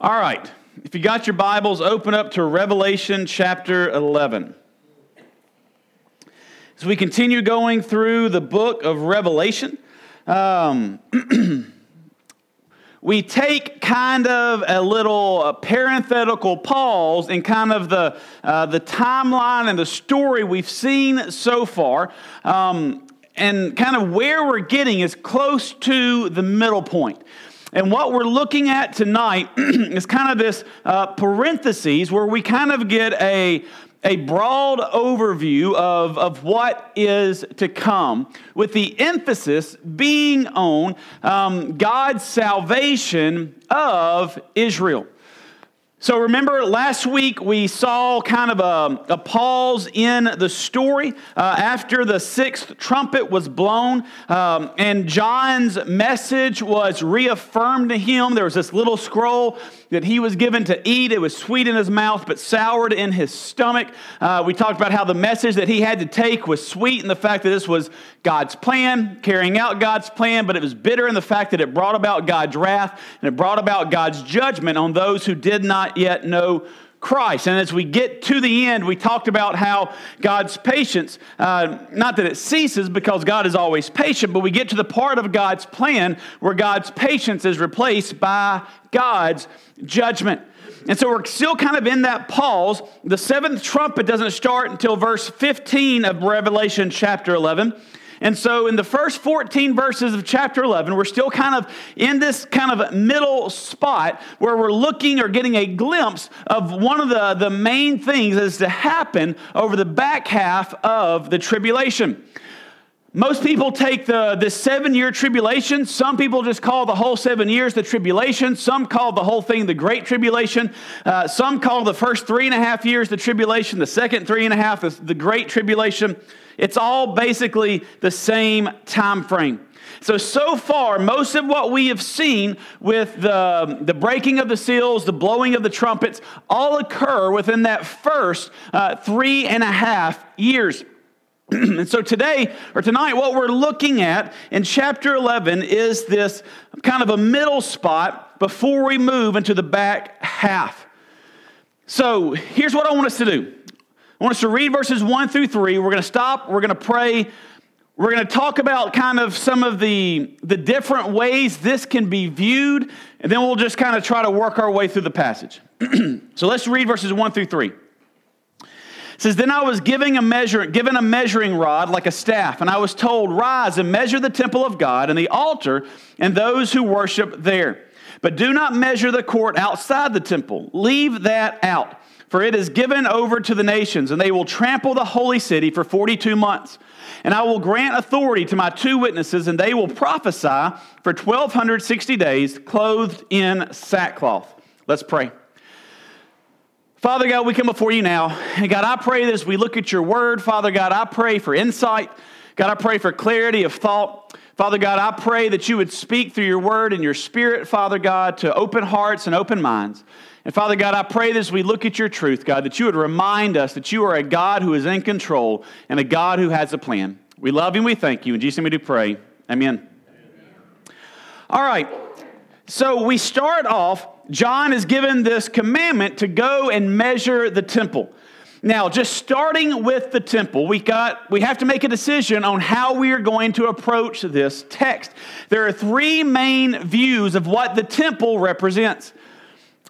All right. If you got your Bibles, open up to Revelation chapter 11. As we continue going through the book of Revelation, um, we take kind of a little uh, parenthetical pause in kind of the, uh, the timeline and the story we've seen so far. Um, and kind of where we're getting is close to the middle point. And what we're looking at tonight is kind of this uh, parentheses where we kind of get a, a broad overview of, of what is to come, with the emphasis being on um, God's salvation of Israel. So remember, last week we saw kind of a, a pause in the story uh, after the sixth trumpet was blown, um, and John's message was reaffirmed to him. There was this little scroll that he was given to eat. It was sweet in his mouth, but soured in his stomach. Uh, we talked about how the message that he had to take was sweet in the fact that this was God's plan, carrying out God's plan, but it was bitter in the fact that it brought about God's wrath and it brought about God's judgment on those who did not yet know Christ. And as we get to the end, we talked about how God's patience, uh, not that it ceases because God is always patient, but we get to the part of God's plan where God's patience is replaced by God's judgment. And so we're still kind of in that pause. The seventh trumpet doesn't start until verse 15 of Revelation chapter 11. And so, in the first 14 verses of chapter 11, we're still kind of in this kind of middle spot where we're looking or getting a glimpse of one of the, the main things that is to happen over the back half of the tribulation. Most people take the, the seven year tribulation. Some people just call the whole seven years the tribulation. Some call the whole thing the great tribulation. Uh, some call the first three and a half years the tribulation, the second three and a half the, the great tribulation. It's all basically the same time frame. So, so far, most of what we have seen with the, the breaking of the seals, the blowing of the trumpets, all occur within that first uh, three and a half years. and so today or tonight, what we're looking at in chapter 11 is this kind of a middle spot before we move into the back half. So here's what I want us to do I want us to read verses 1 through 3. We're going to stop, we're going to pray. We're going to talk about kind of some of the, the different ways this can be viewed, and then we'll just kind of try to work our way through the passage. so let's read verses 1 through 3. It says, Then I was giving a measure, given a measuring rod like a staff, and I was told, Rise and measure the temple of God and the altar and those who worship there. But do not measure the court outside the temple. Leave that out, for it is given over to the nations, and they will trample the holy city for 42 months. And I will grant authority to my two witnesses, and they will prophesy for 1260 days, clothed in sackcloth. Let's pray. Father God, we come before you now. And God, I pray that as we look at your word, Father God, I pray for insight. God, I pray for clarity of thought. Father God, I pray that you would speak through your word and your spirit, Father God, to open hearts and open minds. And Father God, I pray that as we look at your truth, God, that you would remind us that you are a God who is in control and a God who has a plan. We love you and we thank you. In Jesus' name we do pray. Amen. Amen. All right. So we start off John is given this commandment to go and measure the temple. Now, just starting with the temple, we got we have to make a decision on how we are going to approach this text. There are three main views of what the temple represents.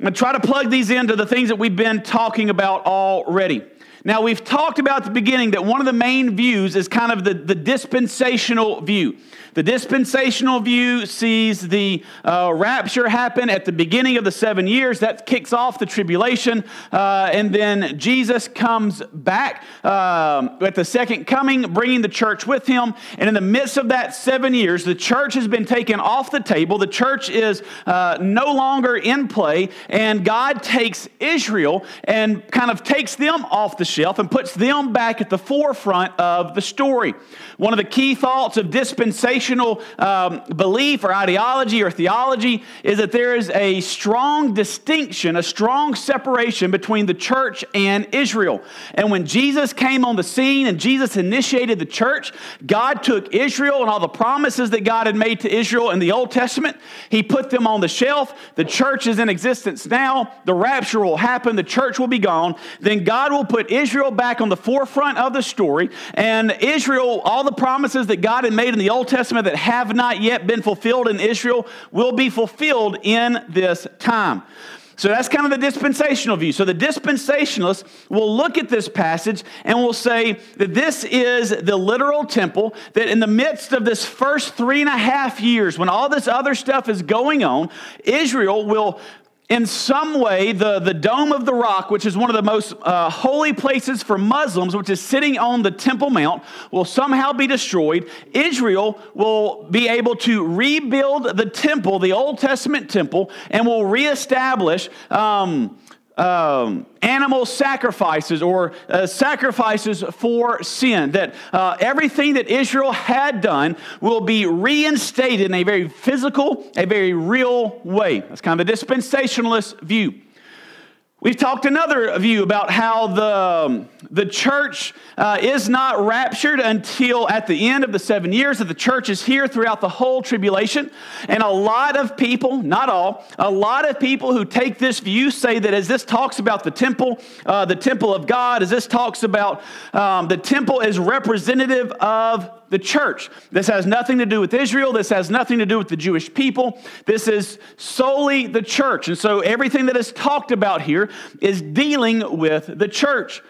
I'm going to try to plug these into the things that we've been talking about already. Now, we've talked about at the beginning that one of the main views is kind of the, the dispensational view. The dispensational view sees the uh, rapture happen at the beginning of the seven years. That kicks off the tribulation. Uh, and then Jesus comes back uh, at the second coming, bringing the church with him. And in the midst of that seven years, the church has been taken off the table. The church is uh, no longer in play. And God takes Israel and kind of takes them off the shelf and puts them back at the forefront of the story. One of the key thoughts of dispensational um, belief or ideology or theology is that there is a strong distinction, a strong separation between the church and Israel. And when Jesus came on the scene and Jesus initiated the church, God took Israel and all the promises that God had made to Israel in the Old Testament, He put them on the shelf. The church is in existence now. The rapture will happen. The church will be gone. Then God will put Israel back on the forefront of the story. And Israel, all the promises that God had made in the Old Testament that have not yet been fulfilled in Israel, will be fulfilled in this time. So that's kind of the dispensational view. So the dispensationalists will look at this passage and will say that this is the literal temple, that in the midst of this first three and a half years, when all this other stuff is going on, Israel will in some way, the, the Dome of the Rock, which is one of the most uh, holy places for Muslims, which is sitting on the Temple Mount, will somehow be destroyed. Israel will be able to rebuild the temple, the Old Testament temple, and will reestablish. Um, um, animal sacrifices or uh, sacrifices for sin. That uh, everything that Israel had done will be reinstated in a very physical, a very real way. That's kind of a dispensationalist view. We've talked another view about how the, um, the church uh, is not raptured until at the end of the seven years, that the church is here throughout the whole tribulation. And a lot of people, not all, a lot of people who take this view say that as this talks about the temple, uh, the temple of God, as this talks about um, the temple is representative of the church. This has nothing to do with Israel. This has nothing to do with the Jewish people. This is solely the church. And so everything that is talked about here is dealing with the church.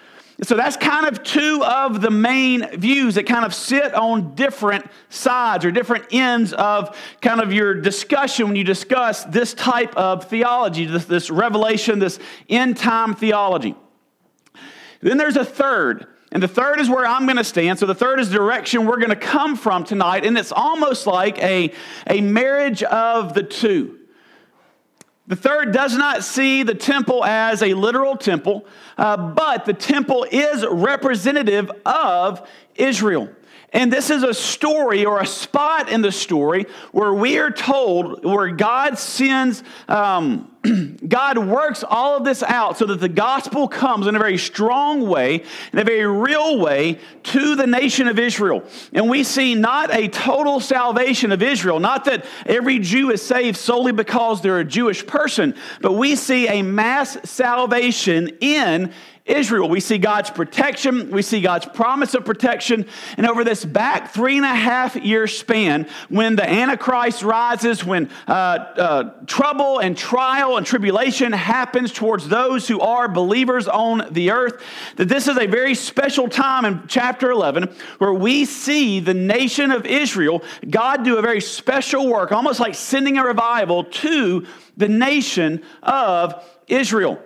So that's kind of two of the main views that kind of sit on different sides or different ends of kind of your discussion when you discuss this type of theology, this, this revelation, this end time theology. Then there's a third, and the third is where I'm going to stand. So the third is the direction we're going to come from tonight. And it's almost like a, a marriage of the two. The third does not see the temple as a literal temple, uh, but the temple is representative of Israel. And this is a story or a spot in the story where we are told where God sends, um, God works all of this out so that the gospel comes in a very strong way, in a very real way to the nation of Israel. And we see not a total salvation of Israel, not that every Jew is saved solely because they're a Jewish person, but we see a mass salvation in Israel. We see God's protection, we see God's promise of protection. And over this back three and a half year span, when the Antichrist rises, when uh, uh, trouble and trial and tribulation happens towards those who are believers on the earth, that this is a very special time in chapter 11 where we see the nation of Israel, God do a very special work, almost like sending a revival to the nation of Israel.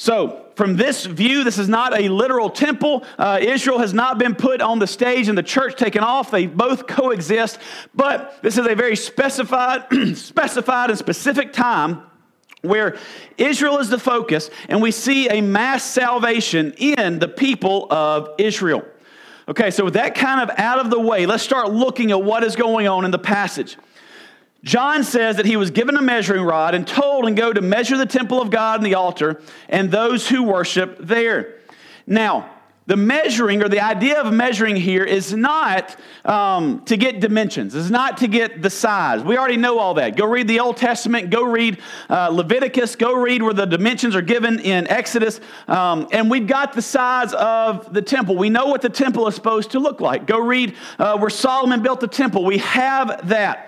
So, from this view, this is not a literal temple. Uh, Israel has not been put on the stage and the church taken off. They both coexist. But this is a very specified, specified and specific time where Israel is the focus, and we see a mass salvation in the people of Israel. Okay, so with that kind of out of the way, let's start looking at what is going on in the passage. John says that he was given a measuring rod and told and go to measure the temple of God and the altar and those who worship there. Now, the measuring or the idea of measuring here is not um, to get dimensions, it's not to get the size. We already know all that. Go read the Old Testament, go read uh, Leviticus, go read where the dimensions are given in Exodus. Um, and we've got the size of the temple. We know what the temple is supposed to look like. Go read uh, where Solomon built the temple. We have that.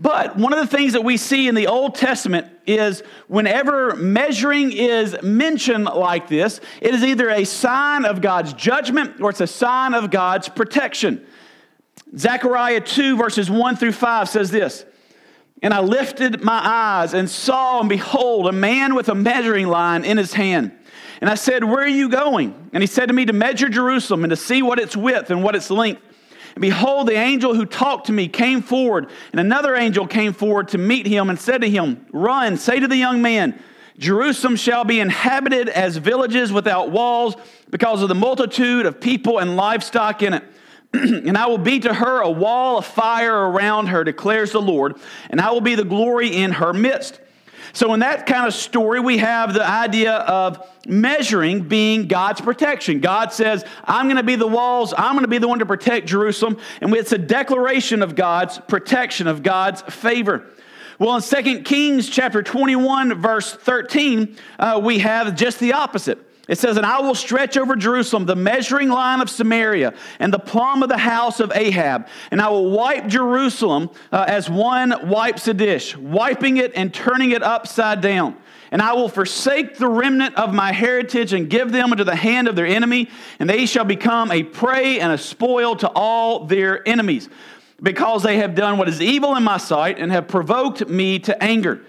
But one of the things that we see in the Old Testament is whenever measuring is mentioned like this, it is either a sign of God's judgment or it's a sign of God's protection. Zechariah 2, verses 1 through 5 says this And I lifted my eyes and saw, and behold, a man with a measuring line in his hand. And I said, Where are you going? And he said to me, To measure Jerusalem and to see what its width and what its length. Behold, the angel who talked to me came forward, and another angel came forward to meet him and said to him, Run, say to the young man, Jerusalem shall be inhabited as villages without walls because of the multitude of people and livestock in it. and I will be to her a wall of fire around her, declares the Lord, and I will be the glory in her midst. So, in that kind of story, we have the idea of measuring being God's protection. God says, I'm going to be the walls, I'm going to be the one to protect Jerusalem. And it's a declaration of God's protection, of God's favor. Well, in 2 Kings chapter 21, verse 13, uh, we have just the opposite. It says, And I will stretch over Jerusalem the measuring line of Samaria and the plumb of the house of Ahab. And I will wipe Jerusalem uh, as one wipes a dish, wiping it and turning it upside down. And I will forsake the remnant of my heritage and give them into the hand of their enemy, and they shall become a prey and a spoil to all their enemies, because they have done what is evil in my sight and have provoked me to anger.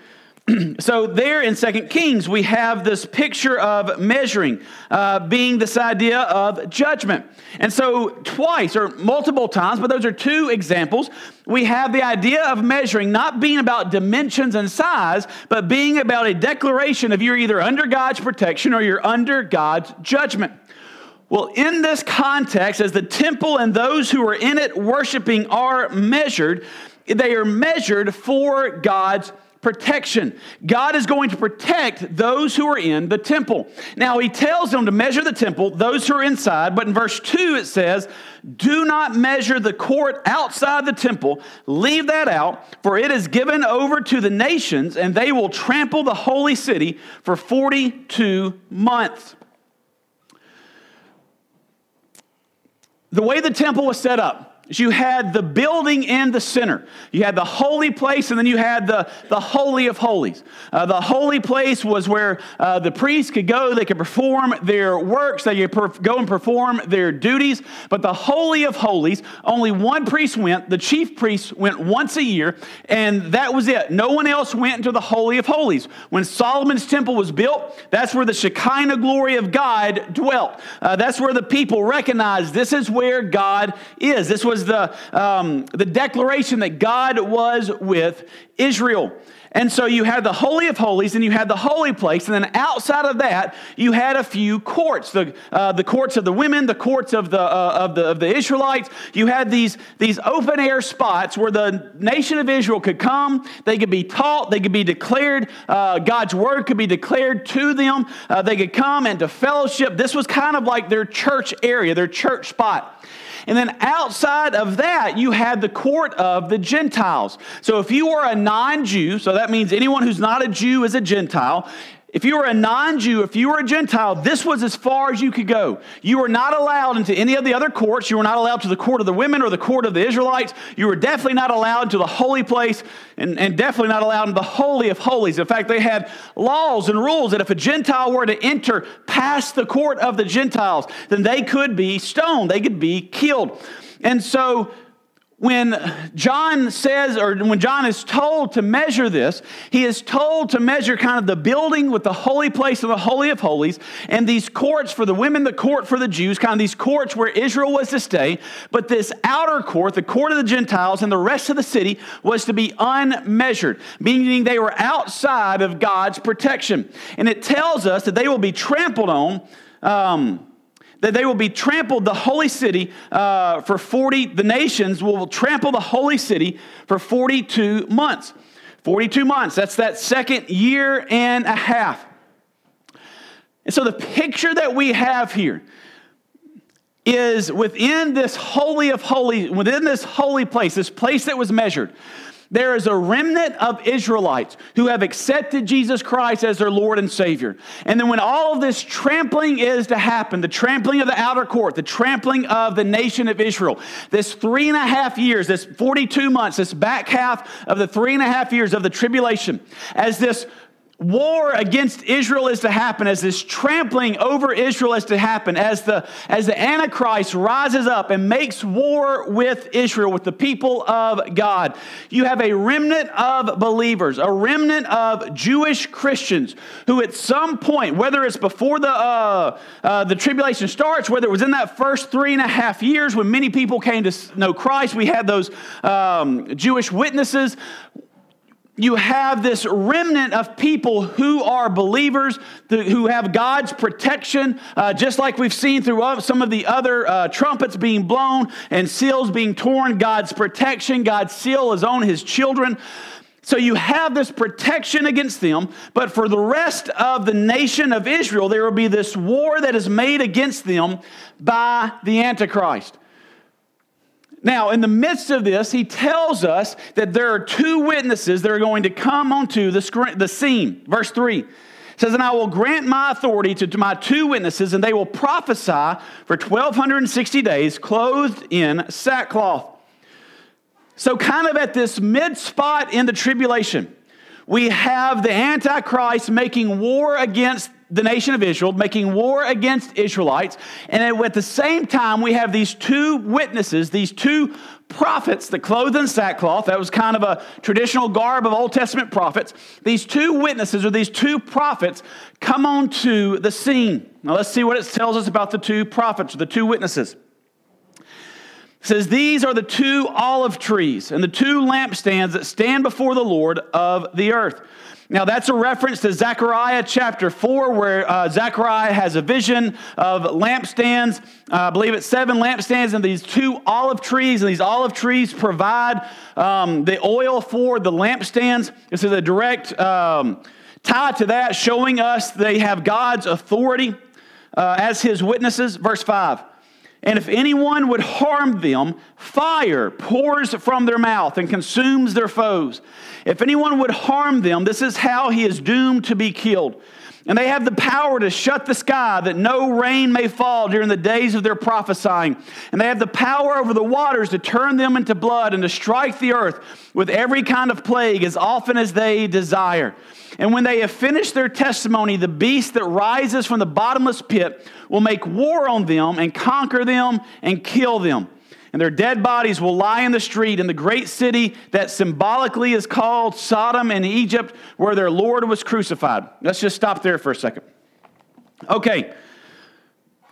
so there in Second Kings, we have this picture of measuring uh, being this idea of judgment. And so twice or multiple times, but those are two examples, we have the idea of measuring not being about dimensions and size, but being about a declaration of you're either under God's protection or you're under God's judgment. Well, in this context, as the temple and those who are in it worshiping are measured, they are measured for God's protection. God is going to protect those who are in the temple. Now, he tells them to measure the temple, those who are inside, but in verse 2 it says, Do not measure the court outside the temple. Leave that out, for it is given over to the nations, and they will trample the holy city for 42 months. The way the temple was set up, you had the building in the center. You had the holy place, and then you had the, the Holy of Holies. Uh, the holy place was where uh, the priests could go, they could perform their works, they could perf- go and perform their duties. But the Holy of Holies, only one priest went. The chief priest went once a year, and that was it. No one else went into the Holy of Holies. When Solomon's temple was built, that's where the Shekinah glory of God dwelt. Uh, that's where the people recognized this is where God is. This was the, um, the declaration that God was with Israel. And so you had the Holy of Holies and you had the holy place. And then outside of that, you had a few courts the, uh, the courts of the women, the courts of the, uh, of, the, of the Israelites. You had these, these open air spots where the nation of Israel could come, they could be taught, they could be declared, uh, God's word could be declared to them. Uh, they could come and to fellowship. This was kind of like their church area, their church spot. And then outside of that, you had the court of the Gentiles. So if you were a non Jew, so that means anyone who's not a Jew is a Gentile, if you were a non Jew, if you were a Gentile, this was as far as you could go. You were not allowed into any of the other courts. You were not allowed to the court of the women or the court of the Israelites. You were definitely not allowed to the holy place and, and definitely not allowed in the Holy of Holies. In fact, they had laws and rules that if a Gentile were to enter past the court of the Gentiles, then they could be stoned, they could be killed. And so when John says, or when John is told to measure this, he is told to measure kind of the building with the holy place and the Holy of Holies and these courts for the women, the court for the Jews, kind of these courts where Israel was to stay. But this outer court, the court of the Gentiles, and the rest of the city was to be unmeasured, meaning they were outside of God's protection. And it tells us that they will be trampled on. Um, that they will be trampled the holy city uh, for 40, the nations will trample the holy city for 42 months. 42 months, that's that second year and a half. And so the picture that we have here is within this holy of holy, within this holy place, this place that was measured, there is a remnant of Israelites who have accepted Jesus Christ as their Lord and Savior. And then when all of this trampling is to happen, the trampling of the outer court, the trampling of the nation of Israel, this three and a half years, this 42 months, this back half of the three and a half years of the tribulation, as this war against Israel is to happen, as this trampling over Israel is to happen, as the, as the Antichrist rises up and makes war with Israel, with the people of God, you have a remnant of believers, a remnant of Jewish Christians who at some point, whether it's before the, uh, uh, the tribulation starts, whether it was in that first three and a half years when many people came to know Christ, we had those um, Jewish witnesses you have this remnant of people who are believers, who have God's protection, uh, just like we've seen through some of the other uh, trumpets being blown and seals being torn. God's protection, God's seal is on his children. So you have this protection against them, but for the rest of the nation of Israel, there will be this war that is made against them by the Antichrist. Now, in the midst of this, he tells us that there are two witnesses that are going to come onto the, the scene. Verse 3 says, And I will grant my authority to my two witnesses, and they will prophesy for 1260 days, clothed in sackcloth. So, kind of at this mid spot in the tribulation, we have the Antichrist making war against the nation of Israel, making war against Israelites. And at the same time, we have these two witnesses, these two prophets the clothed in sackcloth. That was kind of a traditional garb of Old Testament prophets. These two witnesses, or these two prophets, come onto the scene. Now let's see what it tells us about the two prophets, the two witnesses. It says, These are the two olive trees and the two lampstands that stand before the Lord of the earth. Now, that's a reference to Zechariah chapter 4, where uh, Zechariah has a vision of lampstands. Uh, I believe it's seven lampstands and these two olive trees, and these olive trees provide um, the oil for the lampstands. This is a direct um, tie to that, showing us they have God's authority uh, as his witnesses. Verse 5. And if anyone would harm them, fire pours from their mouth and consumes their foes. If anyone would harm them, this is how he is doomed to be killed. And they have the power to shut the sky that no rain may fall during the days of their prophesying. And they have the power over the waters to turn them into blood and to strike the earth with every kind of plague as often as they desire. And when they have finished their testimony, the beast that rises from the bottomless pit will make war on them and conquer them and kill them and their dead bodies will lie in the street in the great city that symbolically is called Sodom and Egypt, where their Lord was crucified. Let's just stop there for a second. Okay,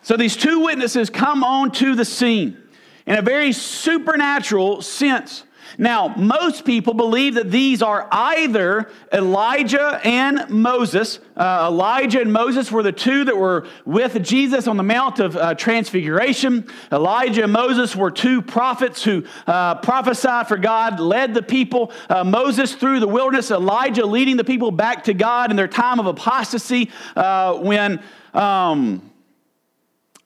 so these two witnesses come onto the scene in a very supernatural sense. Now, most people believe that these are either Elijah and Moses. Uh, Elijah and Moses were the two that were with Jesus on the Mount of uh, Transfiguration. Elijah and Moses were two prophets who uh, prophesied for God, led the people. Uh, Moses through the wilderness, Elijah leading the people back to God in their time of apostasy uh, when. Um,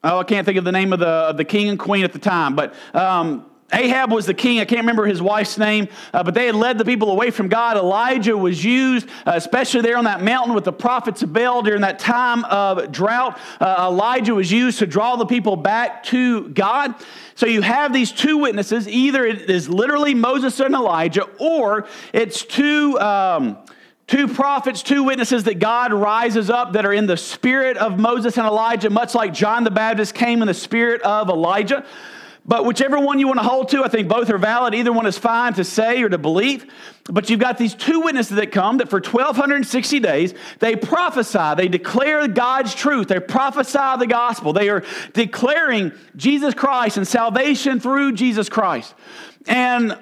Oh, I can't think of the name of the, of the king and queen at the time, but um, Ahab was the king. I can't remember his wife's name, uh, but they had led the people away from God. Elijah was used, uh, especially there on that mountain with the prophets of Baal during that time of drought. Uh, Elijah was used to draw the people back to God. So you have these two witnesses. Either it is literally Moses and Elijah, or it's two. Um, two prophets, two witnesses that God rises up that are in the spirit of Moses and Elijah, much like John the Baptist came in the spirit of Elijah. But whichever one you want to hold to, I think both are valid. Either one is fine to say or to believe. But you've got these two witnesses that come that for 1260 days, they prophesy, they declare God's truth, they prophesy the gospel, they are declaring Jesus Christ and salvation through Jesus Christ. And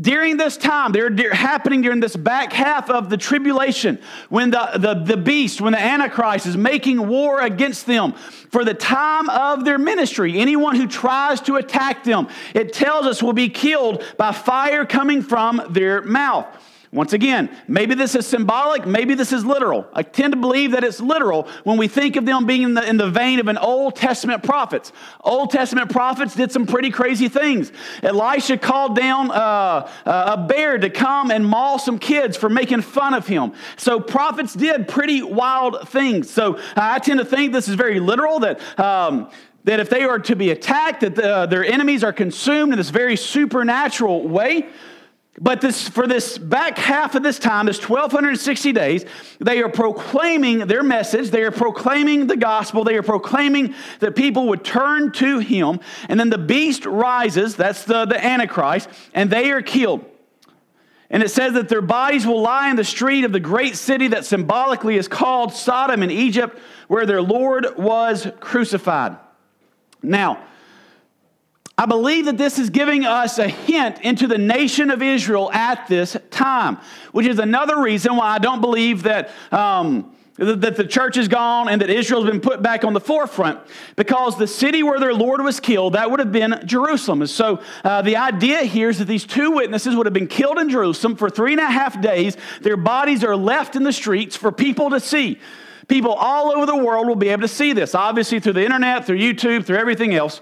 during this time, they're happening during this back half of the tribulation, when the, the, the beast, when the Antichrist is making war against them for the time of their ministry. Anyone who tries to attack them, it tells us, will be killed by fire coming from their mouth. Once again, maybe this is symbolic, maybe this is literal. I tend to believe that it's literal when we think of them being in the, in the vein of an Old Testament prophets. Old Testament prophets did some pretty crazy things. Elisha called down uh, uh, a bear to come and maul some kids for making fun of him. So prophets did pretty wild things. So I tend to think this is very literal that. Um, that if they are to be attacked, that the, their enemies are consumed in this very supernatural way. But this, for this back half of this time, this 1260 days, they are proclaiming their message. They are proclaiming the gospel. They are proclaiming that people would turn to him. And then the beast rises, that's the, the Antichrist, and they are killed. And it says that their bodies will lie in the street of the great city that symbolically is called Sodom in Egypt, where their Lord was crucified. Now, I believe that this is giving us a hint into the nation of Israel at this time, which is another reason why I don't believe that. Um, that the church is gone and that Israel's been put back on the forefront because the city where their Lord was killed, that would have been Jerusalem. And so uh, the idea here is that these two witnesses would have been killed in Jerusalem for three and a half days. Their bodies are left in the streets for people to see. People all over the world will be able to see this, obviously through the internet, through YouTube, through everything else.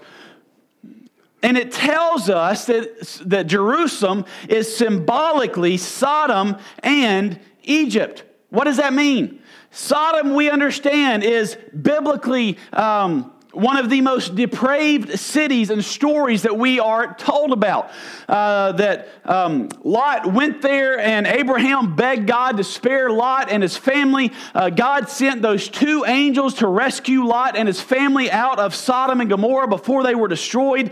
And it tells us that, that Jerusalem is symbolically Sodom and Egypt. What does that mean? Sodom, we understand, is biblically um, one of the most depraved cities and stories that we are told about. Uh, that um, Lot went there and Abraham begged God to spare Lot and his family. Uh, God sent those two angels to rescue Lot and his family out of Sodom and Gomorrah before they were destroyed.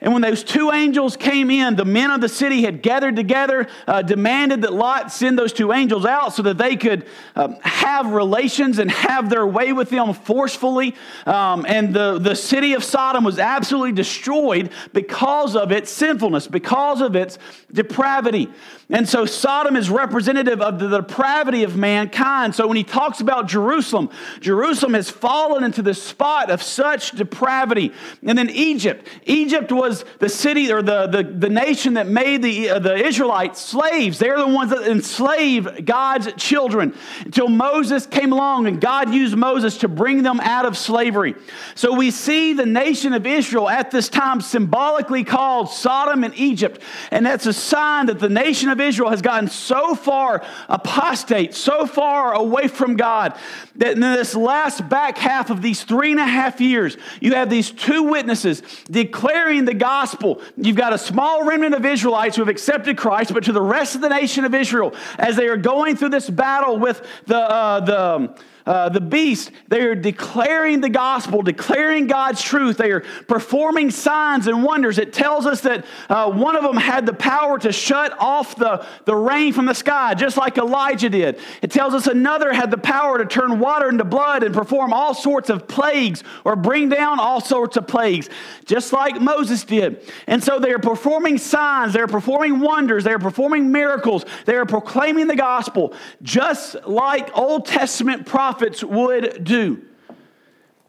And when those two angels came in, the men of the city had gathered together, uh, demanded that Lot send those two angels out so that they could um, have relations and have their way with them forcefully. Um, and the, the city of Sodom was absolutely destroyed because of its sinfulness, because of its depravity. And so Sodom is representative of the depravity of mankind. So when he talks about Jerusalem, Jerusalem has fallen into the spot of such depravity. And then Egypt. Egypt was the city or the, the, the nation that made the, uh, the Israelites slaves. They're the ones that enslaved God's children until Moses came along and God used Moses to bring them out of slavery. So we see the nation of Israel at this time symbolically called Sodom and Egypt. And that's a sign that the nation of Israel has gotten so far apostate, so far away from God, that in this last back half of these three and a half years, you have these two witnesses declaring the gospel. You've got a small remnant of Israelites who have accepted Christ, but to the rest of the nation of Israel, as they are going through this battle with the, uh, the, uh, the beast. They are declaring the gospel, declaring God's truth. They are performing signs and wonders. It tells us that uh, one of them had the power to shut off the, the rain from the sky, just like Elijah did. It tells us another had the power to turn water into blood and perform all sorts of plagues or bring down all sorts of plagues, just like Moses did. And so they are performing signs, they are performing wonders, they are performing miracles, they are proclaiming the gospel, just like Old Testament prophets prophets would do.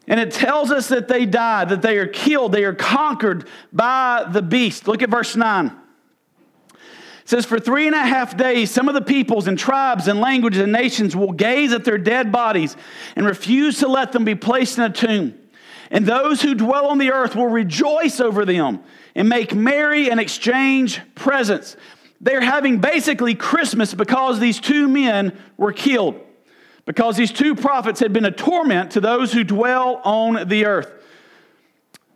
And it tells us that they die, that they are killed, they are conquered by the beast. Look at verse 9. It says, For three and a half days, some of the peoples and tribes and languages and nations will gaze at their dead bodies and refuse to let them be placed in a tomb. And those who dwell on the earth will rejoice over them and make merry and exchange presents. They're having basically Christmas because these two men were killed because these two prophets had been a torment to those who dwell on the earth.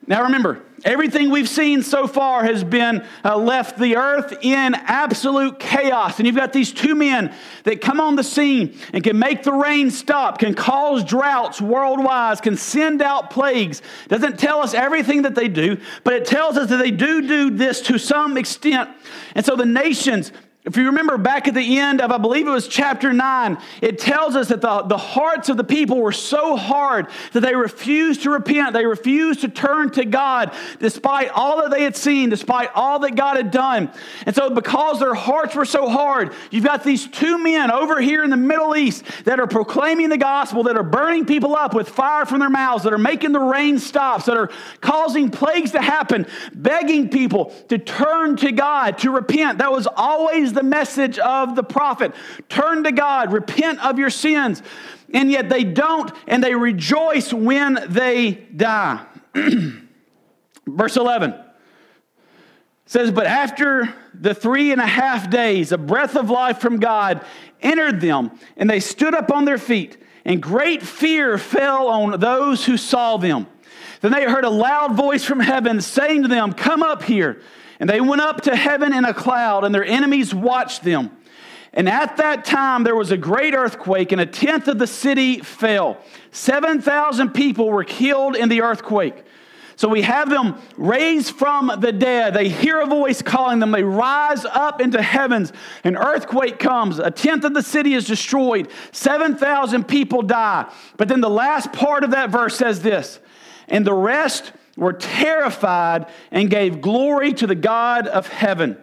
Now remember, everything we've seen so far has been uh, left the earth in absolute chaos. And you've got these two men that come on the scene and can make the rain stop, can cause droughts worldwide, can send out plagues. Doesn't tell us everything that they do, but it tells us that they do do this to some extent. And so the nations if you remember back at the end of, I believe it was chapter 9, it tells us that the, the hearts of the people were so hard that they refused to repent. They refused to turn to God despite all that they had seen, despite all that God had done. And so, because their hearts were so hard, you've got these two men over here in the Middle East that are proclaiming the gospel, that are burning people up with fire from their mouths, that are making the rain stops, that are causing plagues to happen, begging people to turn to God, to repent. That was always the message of the prophet. Turn to God, repent of your sins. And yet they don't, and they rejoice when they die. Verse 11 says, But after the three and a half days, a breath of life from God entered them, and they stood up on their feet, and great fear fell on those who saw them. Then they heard a loud voice from heaven saying to them, Come up here. And they went up to heaven in a cloud, and their enemies watched them. And at that time, there was a great earthquake, and a tenth of the city fell. 7,000 people were killed in the earthquake. So we have them raised from the dead. They hear a voice calling them. They rise up into heavens. An earthquake comes. A tenth of the city is destroyed. 7,000 people die. But then the last part of that verse says this And the rest were terrified and gave glory to the God of heaven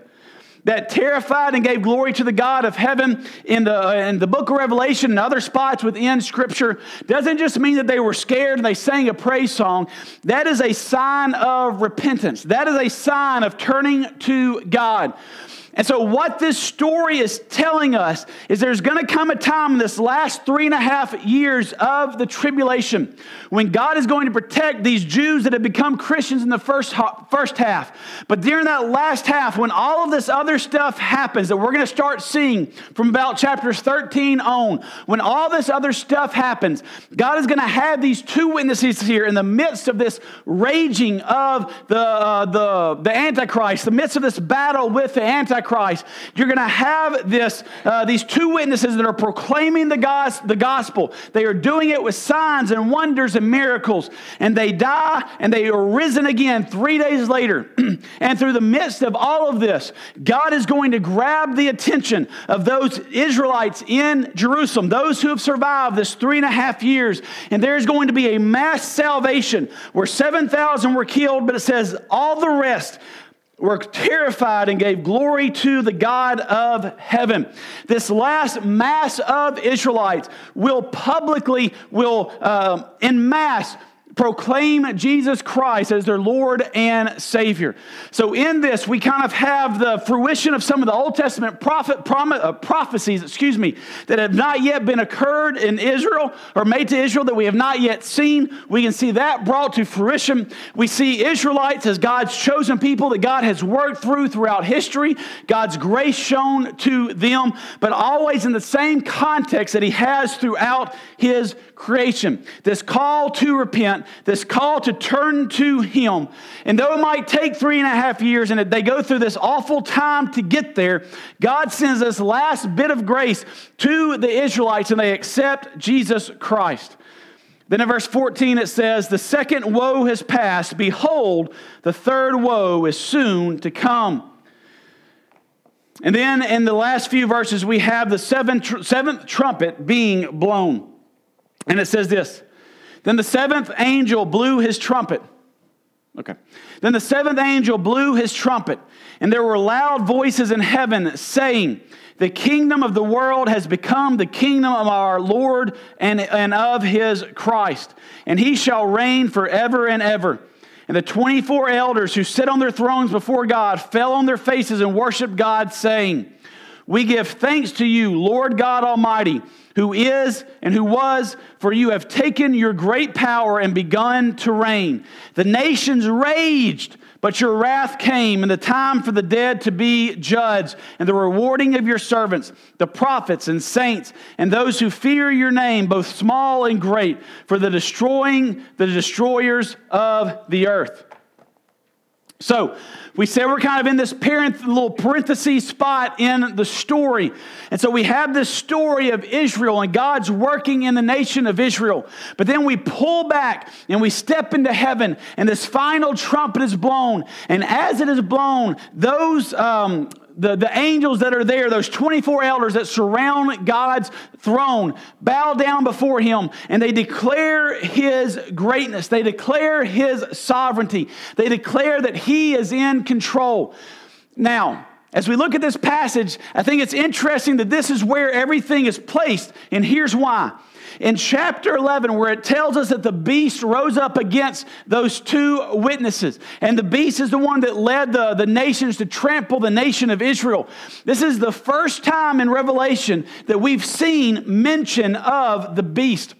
that terrified and gave glory to the God of heaven in the, uh, in the book of Revelation and other spots within Scripture doesn't just mean that they were scared and they sang a praise song. That is a sign of repentance. That is a sign of turning to God. And so, what this story is telling us is there's going to come a time in this last three and a half years of the tribulation when God is going to protect these Jews that have become Christians in the first, first half. But during that last half, when all of this other stuff happens that we're going to start seeing from about chapters 13 on, when all this other stuff happens, God is going to have these two witnesses here in the midst of this raging of the, uh, the, the Antichrist, the midst of this battle with the Antichrist. Christ, you're going to have this, uh, these two witnesses that are proclaiming the, gos- the gospel. They are doing it with signs and wonders and miracles. And they die and they are risen again three days later. and through the midst of all of this, God is going to grab the attention of those Israelites in Jerusalem, those who have survived this three and a half years. And there's going to be a mass salvation where 7,000 were killed, but it says all the rest were terrified and gave glory to the God of heaven. This last mass of Israelites will publicly, will uh, in mass, proclaim Jesus Christ as their Lord and Savior. So, in this, we kind of have the fruition of some of the Old Testament prophet, prom, uh, prophecies, excuse me, that have not yet been occurred in Israel or made to Israel that we have not yet seen. We can see that brought to fruition. We see Israelites as God's chosen people that God has worked through throughout history, God's grace shown to them, but always in the same context that He has throughout His creation. This call to repent this call to turn to Him. And though it might take three and a half years and they go through this awful time to get there, God sends this last bit of grace to the Israelites and they accept Jesus Christ. Then in verse 14 it says, The second woe has passed. Behold, the third woe is soon to come. And then in the last few verses, we have the seventh, seventh trumpet being blown. And it says this then the seventh angel blew his trumpet. Okay. Then the seventh angel blew his trumpet, and there were loud voices in heaven saying, The kingdom of the world has become the kingdom of our Lord and, and of his Christ, and he shall reign forever and ever. And the 24 elders who sit on their thrones before God fell on their faces and worshiped God, saying, We give thanks to you, Lord God Almighty who is and who was, for you have taken your great power and begun to reign. The nations raged, but your wrath came, and the time for the dead to be judged, and the rewarding of your servants, the prophets and saints, and those who fear your name, both small and great, for the destroying the destroyers of the earth. So, we say we're kind of in this little parenthesis spot in the story. And so we have this story of Israel and God's working in the nation of Israel. But then we pull back and we step into heaven, and this final trumpet is blown. And as it is blown, those um, the, the angels that are there, those 24 elders that surround God's throne, bow down before him and they declare his greatness. They declare his sovereignty. They declare that he is in control. Now, as we look at this passage, I think it's interesting that this is where everything is placed, and here's why in chapter 11, where it tells us that the beast rose up against those two witnesses. And the beast is the one that led the, the nations to trample the nation of Israel. This is the first time in Revelation that we've seen mention of the beast.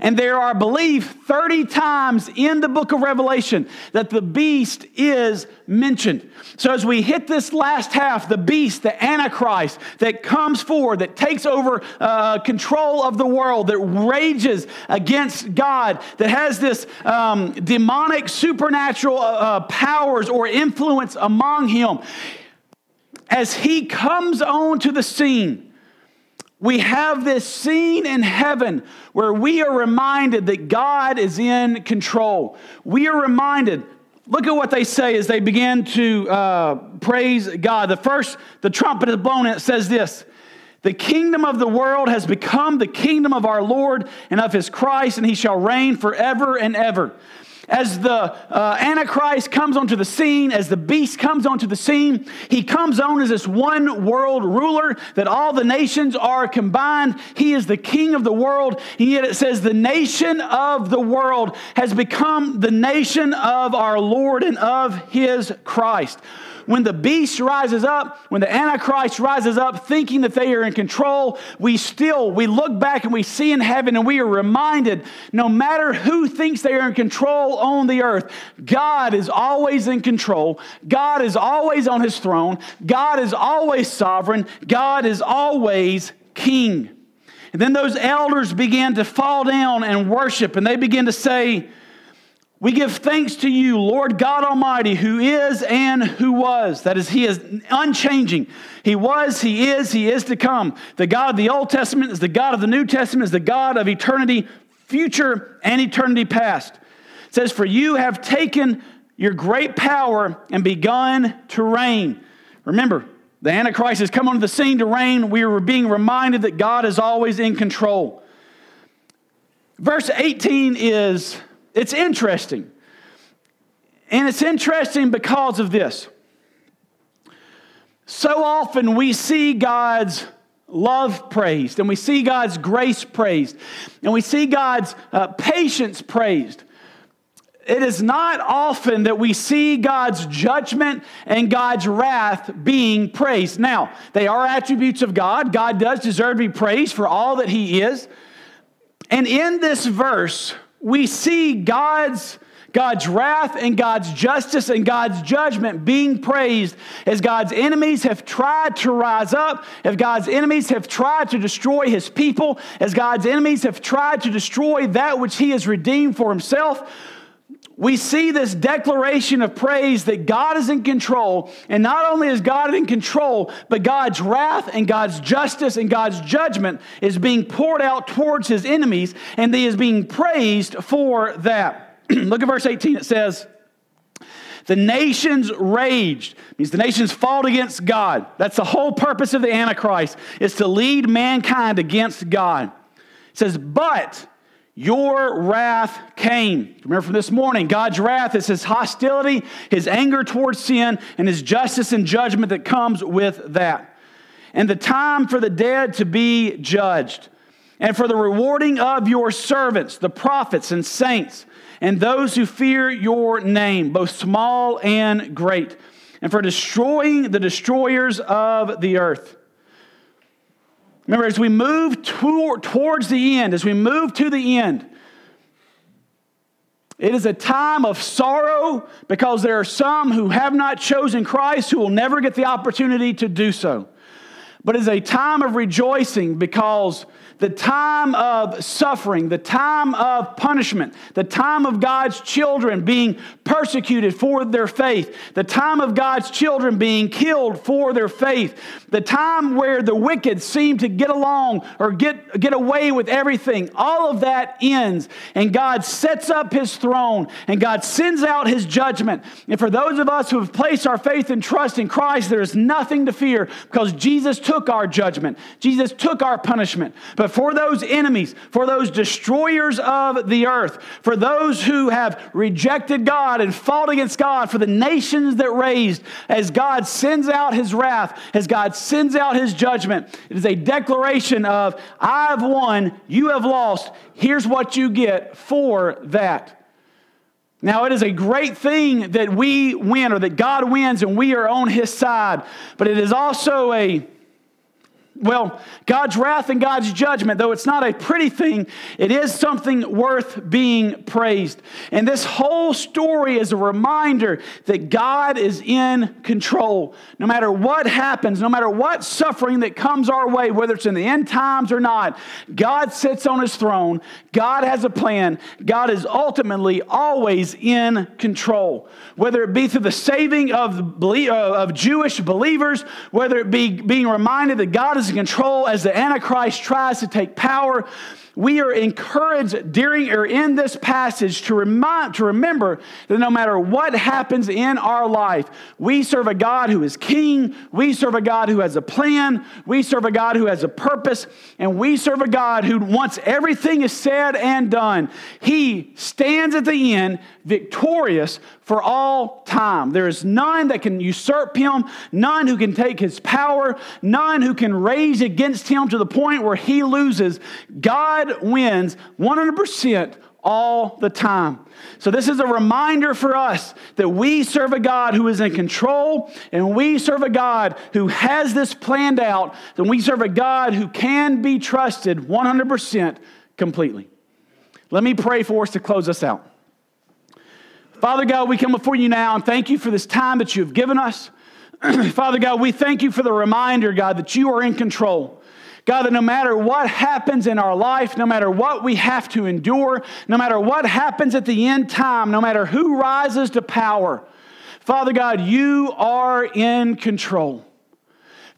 And there are, I believe, 30 times in the book of Revelation that the beast is mentioned. So as we hit this last half, the beast, the Antichrist that comes forward, that takes over uh, control of the world, that rages against God, that has this um, demonic supernatural uh, uh powers or influence among him, as he comes onto the scene, we have this scene in heaven where we are reminded that God is in control. We are reminded, look at what they say as they begin to uh, praise God. The first, the trumpet is blown, and it says this The kingdom of the world has become the kingdom of our Lord and of his Christ, and he shall reign forever and ever. As the uh, Antichrist comes onto the scene, as the beast comes onto the scene, he comes on as this one world ruler that all the nations are combined. He is the king of the world. And yet it says the nation of the world has become the nation of our Lord and of his Christ when the beast rises up, when the Antichrist rises up thinking that they are in control, we still, we look back and we see in heaven and we are reminded no matter who thinks they are in control on the earth, God is always in control. God is always on his throne. God is always sovereign. God is always king. And then those elders began to fall down and worship, and they began to say, we give thanks to you, Lord God Almighty, who is and who was. That is, He is unchanging. He was, He is, He is to come. The God of the Old Testament is the God of the New Testament, is the God of eternity future and eternity past. It says, For you have taken your great power and begun to reign. Remember, the Antichrist has come onto the scene to reign. We are being reminded that God is always in control. Verse 18 is it's interesting. And it's interesting because of this. So often we see God's love praised, and we see God's grace praised, and we see God's uh, patience praised. It is not often that we see God's judgment and God's wrath being praised. Now, they are attributes of God. God does deserve to be praised for all that He is. And in this verse, we see God's God's wrath and God's justice and God's judgment being praised. As God's enemies have tried to rise up, as God's enemies have tried to destroy his people, as God's enemies have tried to destroy that which he has redeemed for himself we see this declaration of praise that God is in control. And not only is God in control, but God's wrath and God's justice and God's judgment is being poured out towards his enemies, and he is being praised for that. Look at verse 18. It says, the nations raged means the nations fought against god that's the whole purpose of the antichrist is to lead mankind against god it says but your wrath came. Remember from this morning, God's wrath is his hostility, his anger towards sin, and his justice and judgment that comes with that. And the time for the dead to be judged, and for the rewarding of your servants, the prophets and saints, and those who fear your name, both small and great, and for destroying the destroyers of the earth Remember, as we move toward, towards the end, as we move to the end, it is a time of sorrow because there are some who have not chosen Christ who will never get the opportunity to do so. But is a time of rejoicing because the time of suffering, the time of punishment, the time of God's children being persecuted for their faith, the time of God's children being killed for their faith, the time where the wicked seem to get along or get, get away with everything, all of that ends. And God sets up his throne and God sends out his judgment. And for those of us who have placed our faith and trust in Christ, there is nothing to fear because Jesus took our judgment, Jesus took our punishment. But but for those enemies, for those destroyers of the earth, for those who have rejected God and fought against God, for the nations that raised, as God sends out his wrath, as God sends out his judgment, it is a declaration of, I've won, you have lost, here's what you get for that. Now, it is a great thing that we win or that God wins and we are on his side, but it is also a well, God's wrath and God's judgment, though it's not a pretty thing, it is something worth being praised. And this whole story is a reminder that God is in control. No matter what happens, no matter what suffering that comes our way, whether it's in the end times or not, God sits on his throne. God has a plan. God is ultimately always in control. Whether it be through the saving of, uh, of Jewish believers, whether it be being reminded that God is in control as the Antichrist tries to take power, we are encouraged during or in this passage to remind to remember that no matter what happens in our life, we serve a God who is king, we serve a God who has a plan, we serve a God who has a purpose, and we serve a God who once everything is said and done, he stands at the end victorious for all time. There is none that can usurp him, none who can take his power, none who can rage against him to the point where he loses. God wins 100% all the time. So, this is a reminder for us that we serve a God who is in control, and we serve a God who has this planned out, and we serve a God who can be trusted 100% completely. Let me pray for us to close us out. Father God, we come before you now and thank you for this time that you've given us. Father God, we thank you for the reminder, God, that you are in control. God, that no matter what happens in our life, no matter what we have to endure, no matter what happens at the end time, no matter who rises to power, Father God, you are in control.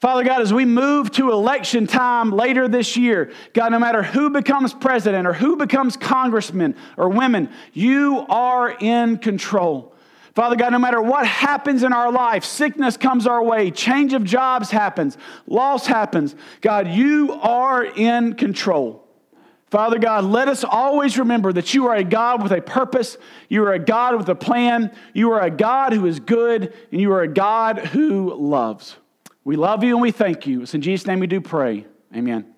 Father God, as we move to election time later this year, God, no matter who becomes president or who becomes congressman or women, you are in control. Father God, no matter what happens in our life, sickness comes our way, change of jobs happens, loss happens, God, you are in control. Father God, let us always remember that you are a God with a purpose. You are a God with a plan. You are a God who is good, and you are a God who loves. We love you and we thank you. It's in Jesus' name we do pray. Amen.